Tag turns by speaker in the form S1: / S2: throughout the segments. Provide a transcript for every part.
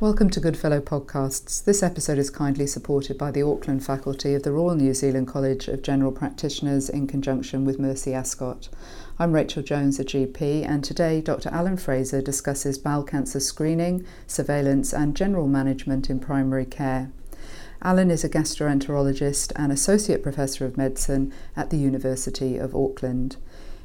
S1: Welcome to Goodfellow Podcasts. This episode is kindly supported by the Auckland faculty of the Royal New Zealand College of General Practitioners in conjunction with Mercy Ascot. I'm Rachel Jones, a GP, and today Dr. Alan Fraser discusses bowel cancer screening, surveillance, and general management in primary care. Alan is a gastroenterologist and Associate Professor of Medicine at the University of Auckland.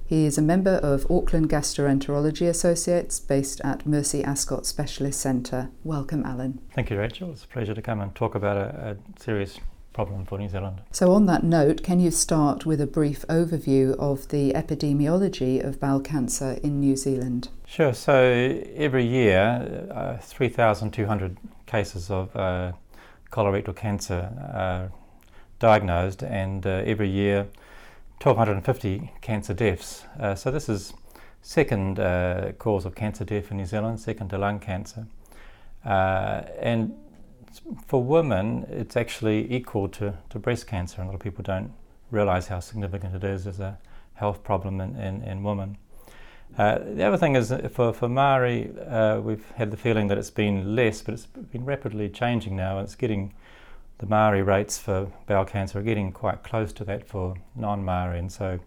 S1: He is a member of Auckland Gastroenterology Associates based at Mercy Ascot Specialist Centre. Welcome, Alan.
S2: Thank you, Rachel. It's a pleasure to come and talk about a, a serious problem for New Zealand.
S1: So, on that note, can you start with a brief overview of the epidemiology of bowel cancer in New Zealand?
S2: Sure. So, every year, uh, 3,200 cases of uh, colorectal cancer are diagnosed, and uh, every year, 1,250 cancer deaths. Uh, so this is second uh, cause of cancer death in New Zealand, second to lung cancer. Uh, and for women, it's actually equal to, to breast cancer. A lot of people don't realize how significant it is as a health problem in, in, in women. Uh, the other thing is for, for Maori, uh, we've had the feeling that it's been less, but it's been rapidly changing now. And it's getting the Maori rates for bowel cancer are getting quite close to that for non Maori, and so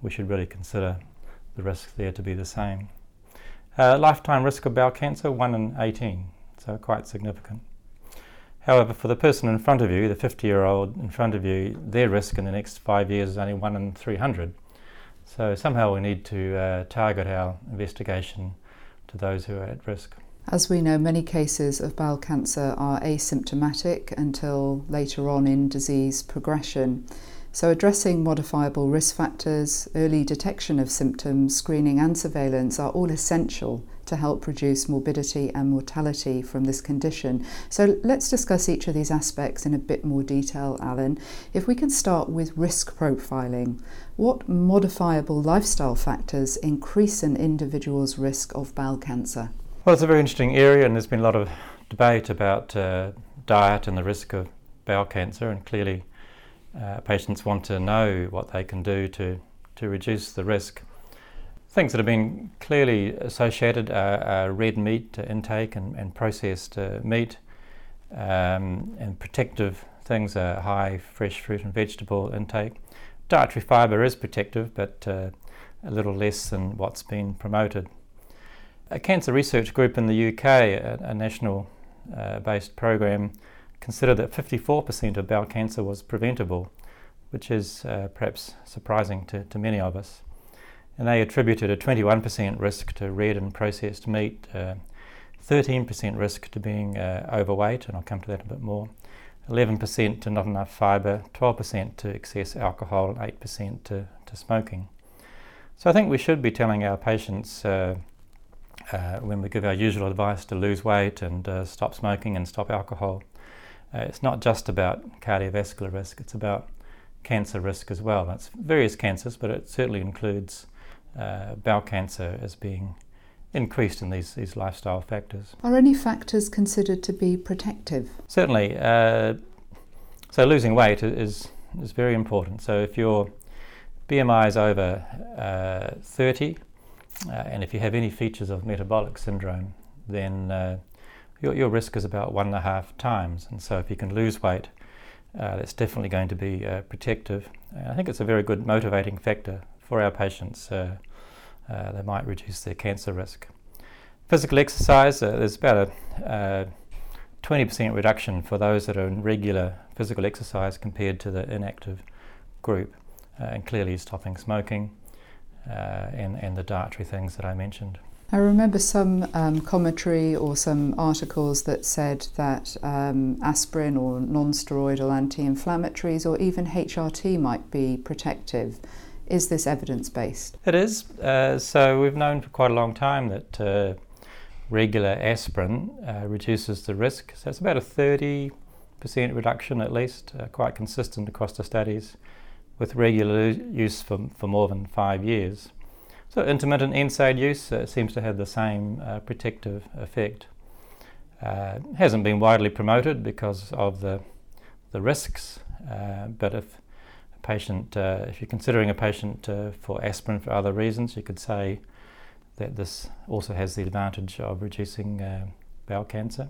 S2: we should really consider the risk there to be the same. Uh, lifetime risk of bowel cancer 1 in 18, so quite significant. However, for the person in front of you, the 50 year old in front of you, their risk in the next five years is only 1 in 300. So somehow we need to uh, target our investigation to those who are at risk.
S1: As we know, many cases of bowel cancer are asymptomatic until later on in disease progression. So, addressing modifiable risk factors, early detection of symptoms, screening, and surveillance are all essential to help reduce morbidity and mortality from this condition. So, let's discuss each of these aspects in a bit more detail, Alan. If we can start with risk profiling, what modifiable lifestyle factors increase an individual's risk of bowel cancer?
S2: Well, it's a very interesting area, and there's been a lot of debate about uh, diet and the risk of bowel cancer, and clearly uh, patients want to know what they can do to, to reduce the risk. Things that have been clearly associated are, are red meat intake and, and processed uh, meat, um, and protective things are high fresh fruit and vegetable intake. Dietary fibre is protective, but uh, a little less than what's been promoted. A cancer research group in the UK, a, a national uh, based program, considered that 54% of bowel cancer was preventable, which is uh, perhaps surprising to, to many of us. And they attributed a 21% risk to red and processed meat, uh, 13% risk to being uh, overweight, and I'll come to that a bit more, 11% to not enough fibre, 12% to excess alcohol, 8% to, to smoking. So I think we should be telling our patients uh, when we give our usual advice to lose weight and uh, stop smoking and stop alcohol, uh, it's not just about cardiovascular risk, it's about cancer risk as well. It's various cancers, but it certainly includes uh, bowel cancer as being increased in these, these lifestyle factors.
S1: Are any factors considered to be protective?
S2: Certainly. Uh, so losing weight is, is very important. So if your BMI is over uh, 30, uh, and if you have any features of metabolic syndrome, then uh, your, your risk is about one and a half times. And so if you can lose weight, uh, that's definitely going to be uh, protective. I think it's a very good motivating factor for our patients. Uh, uh, they might reduce their cancer risk. Physical exercise, there's about a 20% reduction for those that are in regular physical exercise compared to the inactive group, and clearly stopping smoking and, and the dietary things that I mentioned.
S1: I remember some um, commentary or some articles that said that um, aspirin or non steroidal anti inflammatories or even HRT might be protective. Is this evidence based?
S2: It is. Uh, so we've known for quite a long time that uh, regular aspirin uh, reduces the risk. So it's about a 30% reduction at least, uh, quite consistent across the studies with regular use for, for more than five years. So intermittent NSAID use uh, seems to have the same uh, protective effect. Uh, hasn't been widely promoted because of the, the risks, uh, but if a patient, uh, if you're considering a patient uh, for aspirin for other reasons, you could say that this also has the advantage of reducing bowel cancer.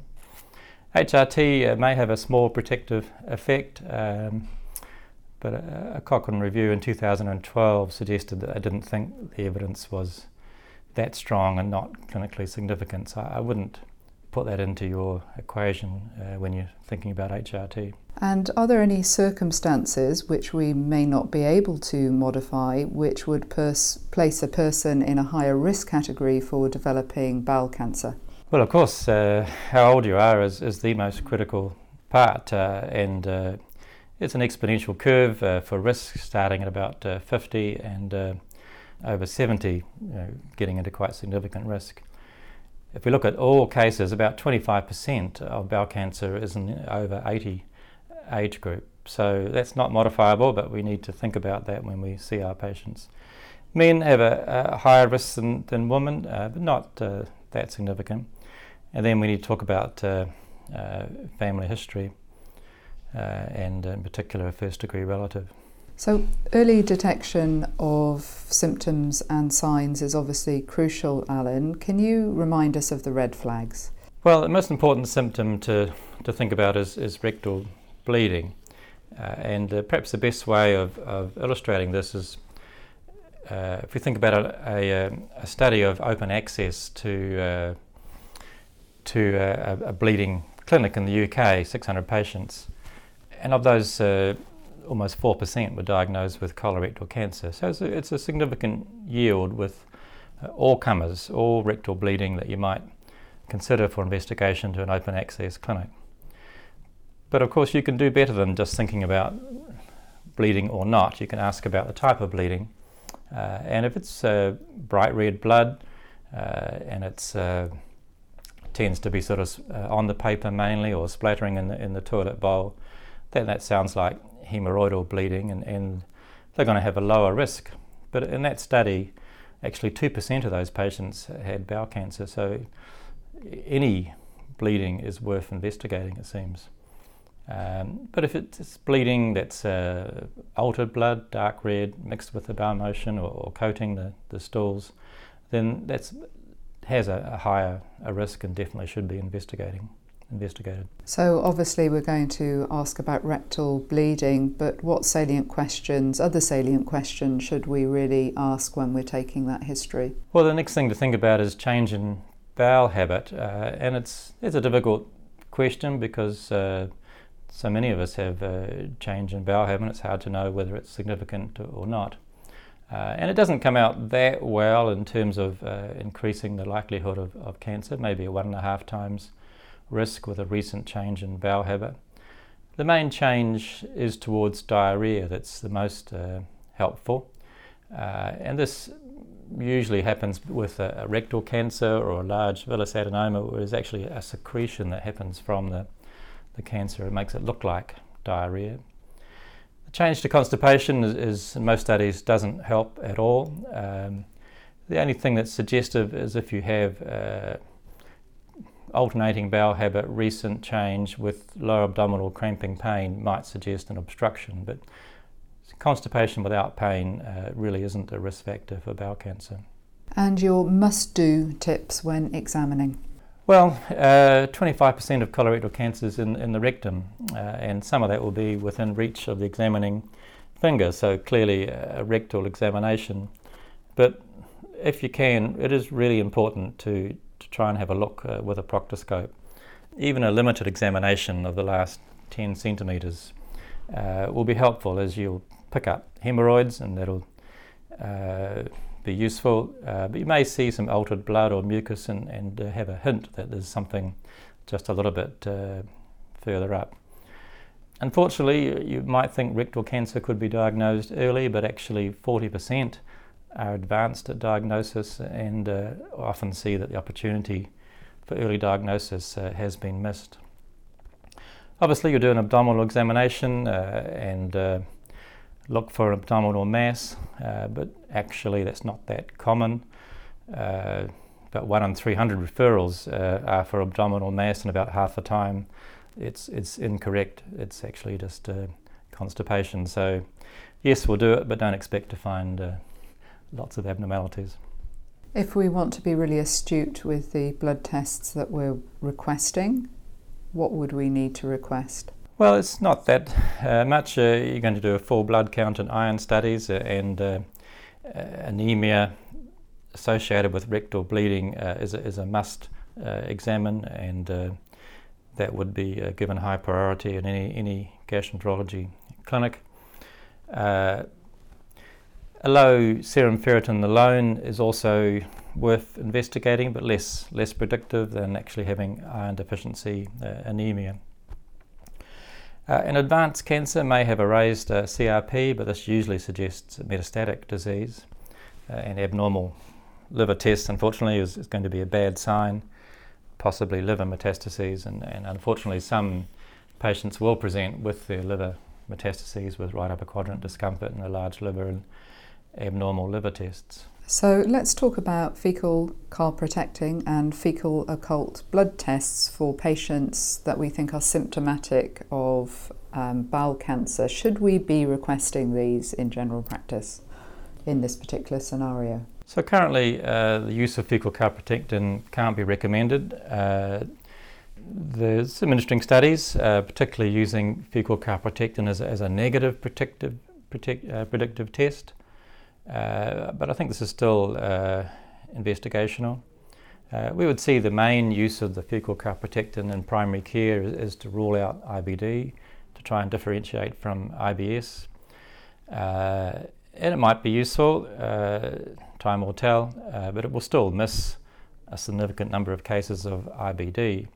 S2: HRT may have a small protective effect, um, but a, a, Cochrane review in 2012 suggested that I didn't think the evidence was that strong and not clinically significant. So I wouldn't put that into your equation uh, when you're thinking about HRT.
S1: And are there any circumstances which we may not be able to modify which would pers- place a person in a higher risk category for developing bowel cancer?
S2: Well, of course, uh, how old you are is, is the most critical part, uh, and uh, it's an exponential curve uh, for risk starting at about uh, 50 and uh, over 70, you know, getting into quite significant risk. If we look at all cases, about 25% of bowel cancer is in over 80 age group. So that's not modifiable, but we need to think about that when we see our patients. Men have a, a higher risk than, than women, uh, but not uh, that significant. And then we need to talk about uh, uh family history and, in particular, a first degree relative.
S1: So, early detection of symptoms and signs is obviously crucial, Alan. Can you remind us of the red flags?
S2: Well, the most important symptom to, to think about is, is rectal bleeding. Uh, and uh, perhaps the best way of, of illustrating this is uh, if we think about a, a, um, a, study of open access to, uh, to uh, a, a, bleeding clinic in the UK, 600 patients, and of those uh, almost 4% were diagnosed with colorectal cancer. So it's a, it's a significant yield with uh, all comers, all rectal bleeding that you might consider for investigation to an open access clinic. But of course, you can do better than just thinking about bleeding or not. You can ask about the type of bleeding. Uh, and if it's uh, bright red blood uh, and it uh, tends to be sort of uh, on the paper mainly or splattering in the, in the toilet bowl, then that sounds like hemorrhoidal bleeding, and, and they're going to have a lower risk. But in that study, actually 2% of those patients had bowel cancer, so any bleeding is worth investigating, it seems. Um, but if it's bleeding that's uh, altered blood, dark red, mixed with the bowel motion or, or coating the, the stools, then that has a, a higher a risk and definitely should be investigating investigated.
S1: So, obviously, we're going to ask about rectal bleeding, but what salient questions, other salient questions, should we really ask when we're taking that history?
S2: Well, the next thing to think about is change in bowel habit, uh, and it's it's a difficult question because. Uh, so many of us have a change in bowel habit. and It's hard to know whether it's significant or not. Uh, and it doesn't come out that well in terms of uh, increasing the likelihood of, of cancer, maybe one and a half times risk with a recent change in bowel habit. The main change is towards diarrhea that's the most uh, helpful. Uh, and this usually happens with a, a, rectal cancer or a large villus adenoma, where there's actually a secretion that happens from the, the cancer. It makes it look like diarrhea. The change to constipation is, is in most studies doesn't help at all. Um, the only thing that's suggestive is if you have uh, alternating bowel habit, recent change with lower abdominal cramping pain might suggest an obstruction, but constipation without pain uh, really isn't a risk factor for bowel cancer.
S1: And your must do tips when examining?
S2: Well, uh, 25% of colorectal cancer is in, in the rectum, uh, and some of that will be within reach of the examining finger, so clearly a rectal examination. But if you can, it is really important to to try and have a look uh, with a proctoscope. Even a limited examination of the last 10 centimetres uh, will be helpful as you'll pick up hemorrhoids and that'll uh, be useful. Uh, but you may see some altered blood or mucus and, and uh, have a hint that there's something just a little bit uh, further up. Unfortunately, you might think rectal cancer could be diagnosed early, but actually 40% are advanced at diagnosis and uh, often see that the opportunity for early diagnosis uh, has been missed. Obviously, you do an abdominal examination uh, and uh, look for an abdominal mass, uh, but actually, that's not that common. About one in 300 referrals are for abdominal mass, and about half the time it's, it's incorrect. It's actually just constipation. So, yes, we'll do it, but don't expect to find lots of abnormalities.
S1: If we want to be really astute with the blood tests that we're requesting, what would we need to request?
S2: Well, it's not that uh, much. Uh, you're going to do a full blood count and iron studies, uh, and uh, uh, anemia associated with rectal bleeding uh, is, a, is a must examine, and that would be given high priority in any, any gastroenterology clinic. A low serum ferritin alone is also worth investigating, but less less predictive than actually having iron deficiency anemia. Uh, an advanced cancer may have a raised uh, CRP, but this usually suggests metastatic disease. Uh, and abnormal liver tests, unfortunately, is, is, going to be a bad sign, possibly liver metastases. And, and unfortunately, some patients will present with their liver metastases with right upper quadrant discomfort and a large liver and abnormal liver tests.
S1: So let's talk about fecal calprotectin and fecal occult blood tests for patients that we think are symptomatic of um, bowel cancer. Should we be requesting these in general practice in this particular scenario?
S2: So currently, uh, the use of fecal calprotectin can't be recommended. Uh, there's some interesting studies, uh, particularly using fecal calprotectin as, as a negative protect, uh, predictive test. Uh, but I think this is still uh, investigational. Uh, we would see the main use of the fecal calprotectin in primary care is, is, to rule out IBD, to try and differentiate from IBS. Uh, and it might be useful, uh, time will tell, uh, but it will still miss a significant number of cases of IBD.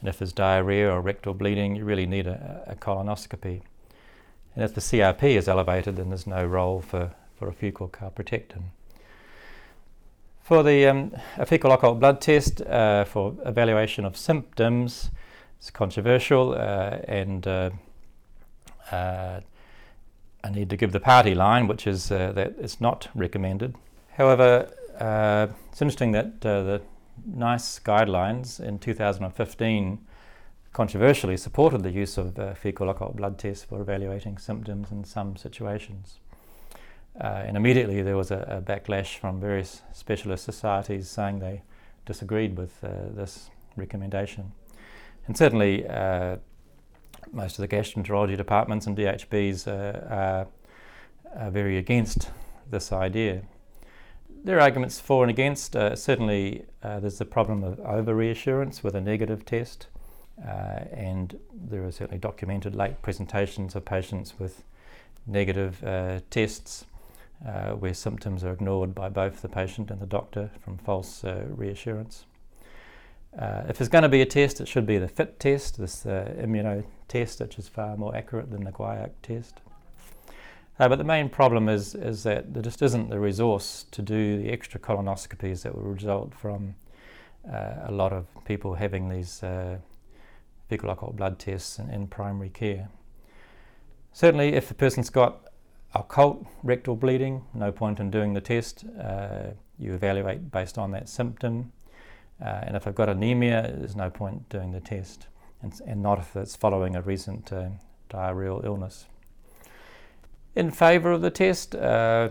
S2: And if there's diarrhea or rectal bleeding, you really need a, a colonoscopy. And if the CRP is elevated, then there's no role for for a fecal calprotectin. For the um, a fecal occult blood test uh, for evaluation of symptoms, it's controversial uh, and uh, uh I need to give the party line, which is uh, that it's not recommended. However, uh, it's interesting that the NICE guidelines in 2015 controversially supported the use of fecal occult blood tests for evaluating symptoms in some situations. Uh, and immediately there was a, a, backlash from various specialist societies saying they disagreed with uh, this recommendation. And certainly, uh, most of the gastroenterology departments and DHBs uh, are, are, very against this idea. There are arguments for and against. Uh, certainly, uh, there's the problem of over reassurance with a negative test, and there are certainly documented late presentations of patients with negative tests uh, where symptoms are ignored by both the patient and the doctor from false uh, reassurance. Uh, if there's going to be a test, it should be the FIT test, this uh, immuno test, which is far more accurate than the Guaiac test. Uh, but the main problem is, is that there just isn't the resource to do the extra colonoscopies that will result from uh, a lot of people having these fecal occult blood tests in, in primary care. Certainly, if the person's got occult rectal bleeding, no point in doing the test. Uh, you evaluate based on that symptom. Uh, and if I've got anemia, there's no point doing the test, and, and not if it's following a recent uh, diarrheal illness. In favour of the test, uh,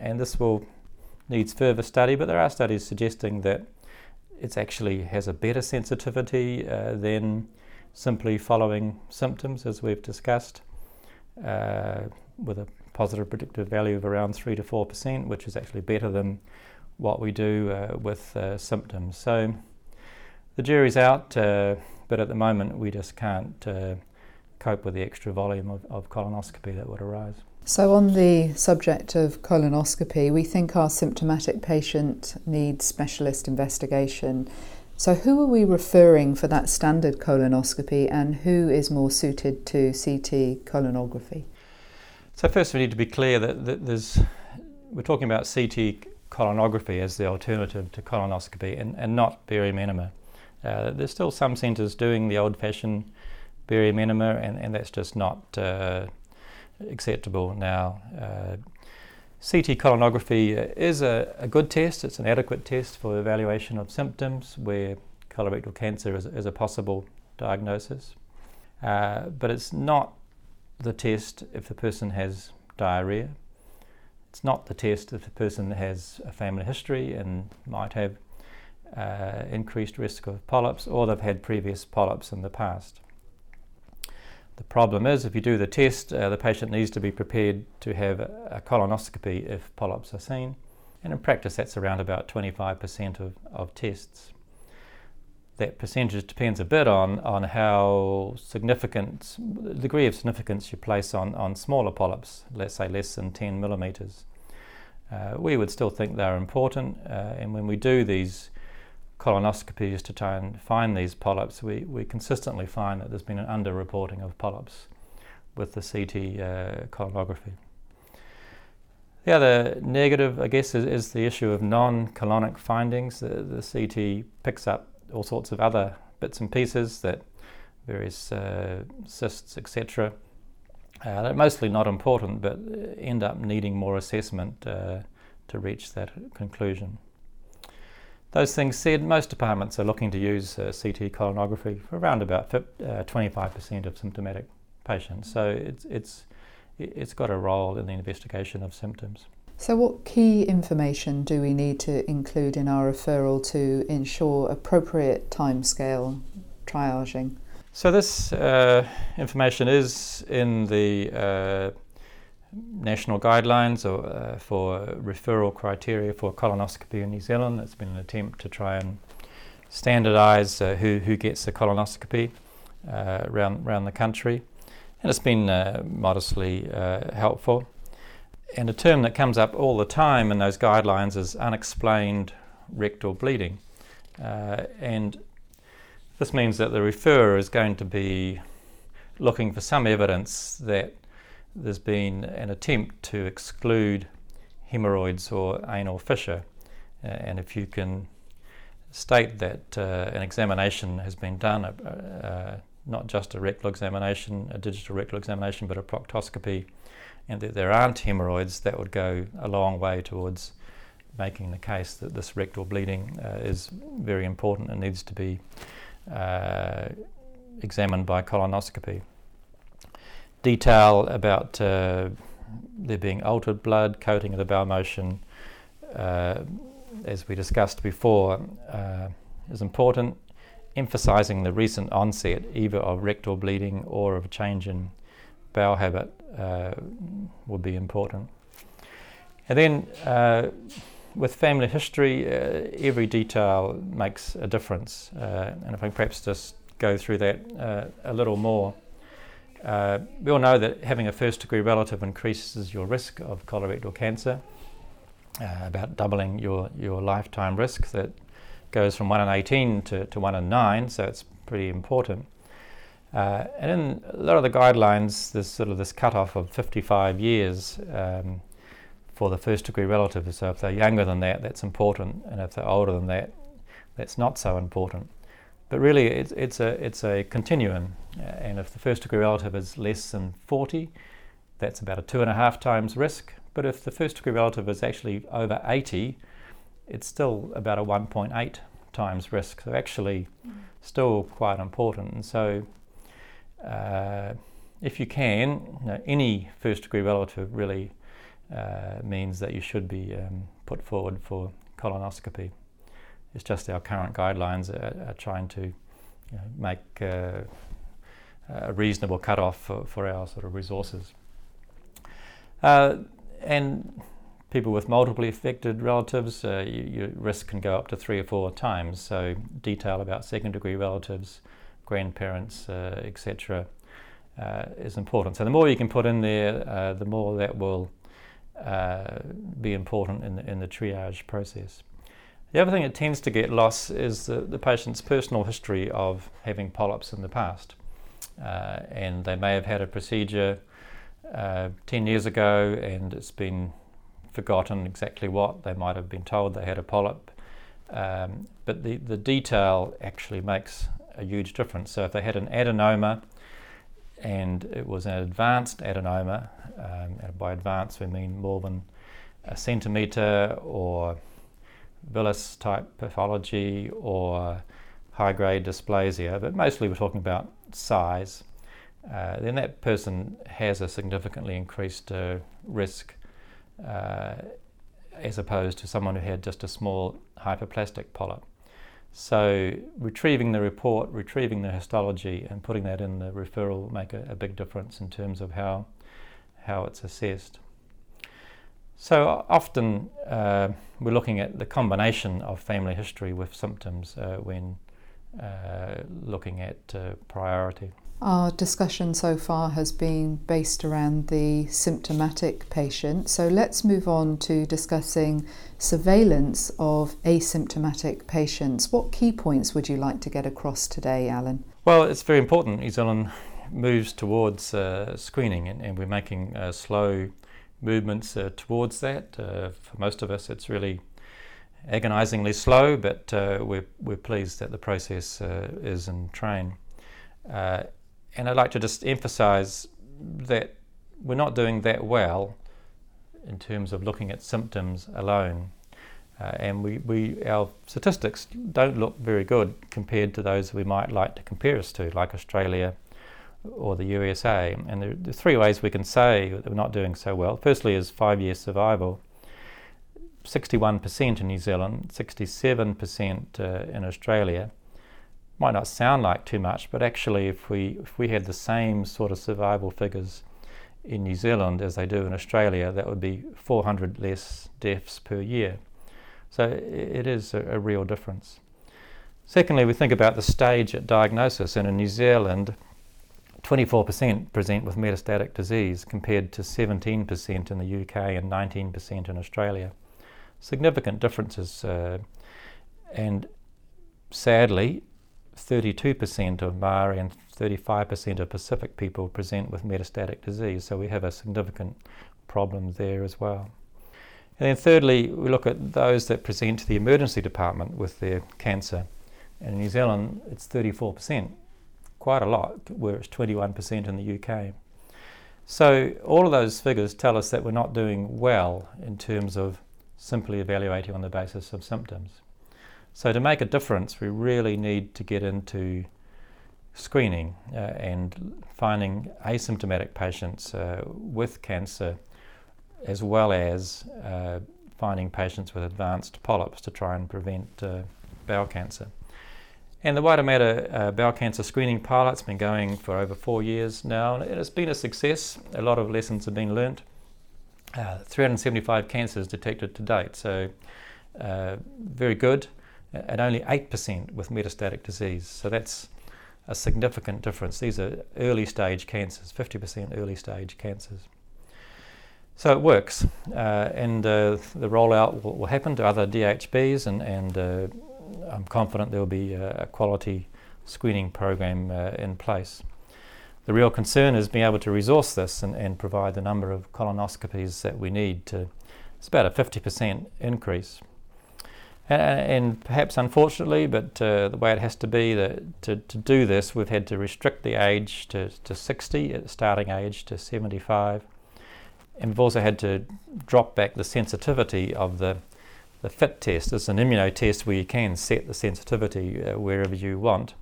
S2: and this will needs further study, but there are studies suggesting that it actually has a better sensitivity uh, than simply following symptoms, as we've discussed, uh, with a positive predictive value of around 3 to 4%, which is actually better than what we do uh, with uh, symptoms. So the jury's out, uh, but at the moment we just can't uh, cope with the extra volume of, of colonoscopy that would arise.
S1: So, on the subject of colonoscopy, we think our symptomatic patient needs specialist investigation. So, who are we referring for that standard colonoscopy and who is more suited to CT colonography?
S2: So first we need to be clear that, that there's, we're talking about CT colonography as the alternative to colonoscopy and, and not barium enema. Uh, there's still some centres doing the old-fashioned barium enema and, and that's just not uh, acceptable now. Uh, CT colonography is a, a, good test, it's an adequate test for evaluation of symptoms where colorectal cancer is, is a possible diagnosis. Uh, but it's not the test if the person has diarrhea. It's not the test if the person has a family history and might have uh, increased risk of polyps or they've had previous polyps in the past. The problem is, if you do the test, uh, the patient needs to be prepared to have a colonoscopy if polyps are seen, and in practice, that's around about 25% of, of tests. That percentage depends a bit on, on how significant, the degree of significance you place on, on smaller polyps, let's say less than 10 millimetres. Uh, we would still think they're important, uh, and when we do these colonoscopies to try and find these polyps, we, we consistently find that there's been an underreporting of polyps with the CT uh, colonography. The other negative, I guess, is, is the issue of non colonic findings. The, the, CT picks up all sorts of other bits and pieces that various uh, cysts, etc. Uh, they're mostly not important, but end up needing more assessment uh, to reach that conclusion. Those things said, most departments are looking to use uh, CT colonography for around about 25% uh, of symptomatic patients. So it's, it's, it's got a role in the investigation of symptoms.
S1: So, what key information do we need to include in our referral to ensure appropriate timescale triaging?
S2: So, this uh, information is in the uh, national guidelines or, uh, for referral criteria for colonoscopy in New Zealand. It's been an attempt to try and standardise uh, who, who gets a colonoscopy uh, around, around the country. And it's been uh, modestly helpful. And a term that comes up all the time in those guidelines is unexplained rectal bleeding. Uh, and this means that the referrer is going to be looking for some evidence that there's been an attempt to exclude hemorrhoids or anal fissure. Uh, and if you can state that uh, an examination has been done, uh, uh, not just a rectal examination, a digital rectal examination, but a proctoscopy, and that there aren't hemorrhoids, that would go a long way towards making the case that this rectal bleeding uh, is very important and needs to be uh, examined by colonoscopy detail about uh, there being altered blood, coating of the bowel motion, uh, as we discussed before, uh, is important. Emphasizing the recent onset either of rectal bleeding or of a change in bowel habit uh, would be important. And then uh, with family history, uh, every detail makes a difference. and if I perhaps just go through that a little more. Uh, we all know that having a first degree relative increases your risk of colorectal cancer, uh, about doubling your, your lifetime risk. That goes from 1 in 18 to, to 1 in 9, so it's pretty important. Uh, and in a lot of the guidelines, there's sort of this cutoff of 55 years um, for the first degree relative. So if they're younger than that, that's important, and if they're older than that, that's not so important. But really, it's, it's, a, it's a continuum. Uh, and if the first degree relative is less than 40, that's about a two and a half times risk. But if the first degree relative is actually over 80, it's still about a 1.8 times risk. So, actually, mm. still quite important. And so, uh, if you can, any first degree relative really uh, means that you should be um, put forward for colonoscopy. It's just our current guidelines are, are trying to you know, make uh, a reasonable cutoff for, for our sort of resources. Uh, and people with multiply affected relatives, uh, you, your risk can go up to three or four times. So, detail about second degree relatives, grandparents, uh, etc., uh, is important. So, the more you can put in there, uh, the more that will uh, be important in the, in the triage process. The other thing that tends to get lost is the, the patient's personal history of having polyps in the past. Uh, and they may have had a procedure uh, 10 years ago and it's been forgotten exactly what. They might have been told they had a polyp. Um, but the, the detail actually makes a huge difference. So if they had an adenoma and it was an advanced adenoma, um, and by advanced we mean more than a centimetre or villus type pathology or high grade dysplasia, but mostly we're talking about size, uh, then that person has a significantly increased uh, risk uh, as opposed to someone who had just a small hyperplastic polyp. So retrieving the report, retrieving the histology, and putting that in the referral make a, a big difference in terms of how how it's assessed. So often uh, we're looking at the combination of family history with symptoms uh, when uh, looking at uh, priority.
S1: Our discussion so far has been based around the symptomatic patient. So let's move on to discussing surveillance of asymptomatic patients. What key points would you like to get across today, Alan?
S2: Well, it's very important. New Zealand moves towards uh, screening, and, and, we're making uh, slow movements uh, towards that. Uh, for most of us, it's really agonisingly slow, but uh, we're, we're pleased that the process uh, is in train. Uh, and I'd like to just emphasise that we're not doing that well in terms of looking at symptoms alone. Uh, and we, we, our statistics don't look very good compared to those we might like to compare us to, like Australia or the USA. And there, there are three ways we can say that we're not doing so well. Firstly, is five year survival. 61% in New Zealand, 67% uh, in Australia. Might not sound like too much, but actually, if we if we had the same sort of survival figures in New Zealand as they do in Australia, that would be 400 less deaths per year. So it is a, a real difference. Secondly, we think about the stage at diagnosis, and in New Zealand, 24% present with metastatic disease compared to 17% in the UK and 19% in Australia significant differences. Uh, and sadly, 32% of Maori and 35% of Pacific people present with metastatic disease, so we have a significant problem there as well. And then, thirdly, we look at those that present to the emergency department with their cancer. And in New Zealand, it's 34%, quite a lot, whereas 21% in the UK. So, all of those figures tell us that we're not doing well in terms of simply evaluating on the basis of symptoms. So, to make a difference, we really need to get into screening uh, and finding asymptomatic patients uh, with cancer as well as uh, finding patients with advanced polyps to try and prevent uh, bowel cancer. And the Waitemata uh, bowel cancer screening pilot's been going for over four years now, and it's been a success. A lot of lessons have been learnt. Uh, 375 cancers detected to date, so very good, and only 8% with metastatic disease. So that's a significant difference. These are early stage cancers, 50% early stage cancers. So it works, uh, and uh, the rollout will, will, happen to other DHBs, and, and uh, I'm confident there will be a quality screening program uh, in place. The real concern is being able to resource this and, and provide the number of colonoscopies that we need to. It's about a 50% increase. And, and perhaps unfortunately, but uh, the way it has to be, that to, to do this, we've had to restrict the age to, to 60, at the starting age to 75. And we've also had to drop back the sensitivity of the, the FIT test. It's an immuno test where you can set the sensitivity uh, wherever you want.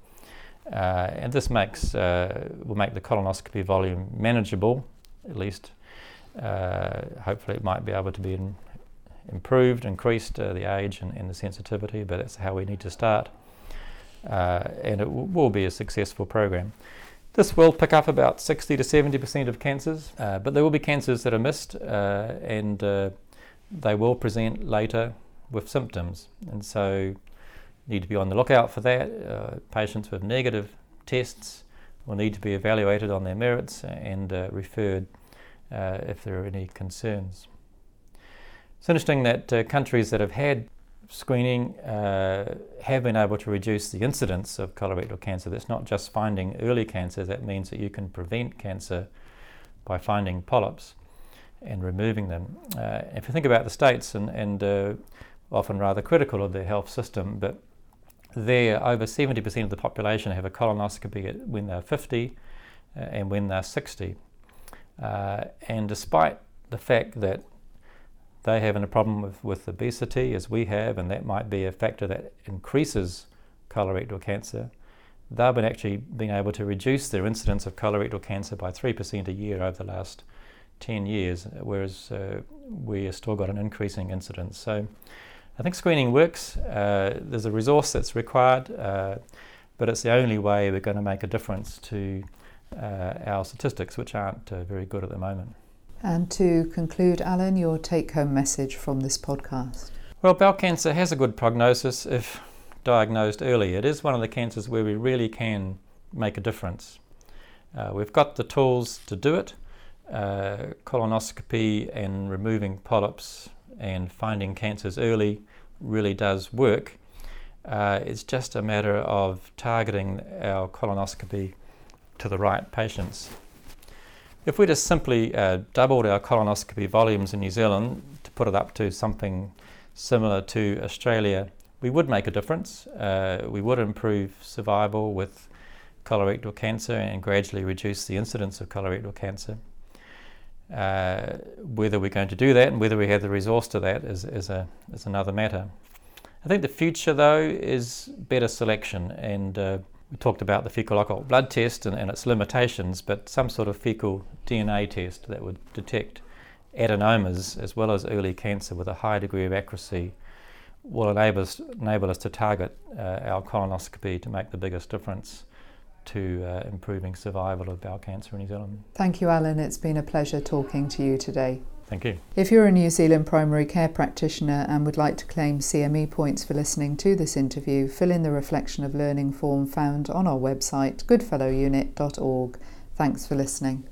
S2: Uh, and this makes uh, will make the colonoscopy volume manageable, at least. Uh, hopefully, it might be able to be in, improved, increased uh, the age and, and, the sensitivity, but that's how we need to start. Uh, and it w- will be a successful program. This will pick up about 60 to 70% of cancers, uh, but there will be cancers that are missed and they will present later with symptoms. And so need to be on the lookout for that. Uh, patients with negative tests will need to be evaluated on their merits and uh, referred uh, if there are any concerns. It's interesting that uh, countries that have had screening uh, have been able to reduce the incidence of colorectal cancer. That's not just finding early cancer, that means that you can prevent cancer by finding polyps and removing them. Uh, if you think about the states and, and often rather critical of their health system, but there, over 70% of the population have a colonoscopy when they're 50 uh, and when they're 60. Uh, and despite the fact that they have a problem with, with obesity, as we have, and that might be a factor that increases colorectal cancer, they've been actually been able to reduce their incidence of colorectal cancer by 3% a year over the last 10 years, whereas uh, we have still got an increasing incidence. So I think screening works. Uh, there's a resource that's required, uh, but it's the only way we're going to make a difference to uh, our statistics, which aren't uh, very good at the moment.
S1: And to conclude, Alan, your take home message from this podcast.
S2: Well, bowel cancer has a good prognosis if diagnosed early. It is one of the cancers where we really can make a difference. Uh, we've got the tools to do it. Uh, colonoscopy and removing polyps and finding cancers early really does work. Uh, it's just a matter of targeting our colonoscopy to the right patients. If we just simply uh, doubled our colonoscopy volumes in New Zealand to put it up to something similar to Australia, we would make a difference. Uh, we would improve survival with colorectal cancer and gradually reduce the incidence of colorectal cancer. Uh, whether we're going to do that and whether we have the resource to that is, is, a, is another matter. I think the future, though, is better selection. And uh, we talked about the fecal occult blood test and, and, its limitations, but some sort of fecal DNA test that would detect adenomas as well as early cancer with a high degree of accuracy will enable us, enable us to target uh, our colonoscopy to make the biggest difference to uh, improving survival of bowel cancer in New Zealand.
S1: Thank you, Alan. It's been a pleasure talking to you today.
S2: Thank you.
S1: If you're a New Zealand primary care practitioner and would like to claim CME points for listening to this interview, fill in the reflection of learning form found on our website, goodfellowunit.org. Thanks for listening.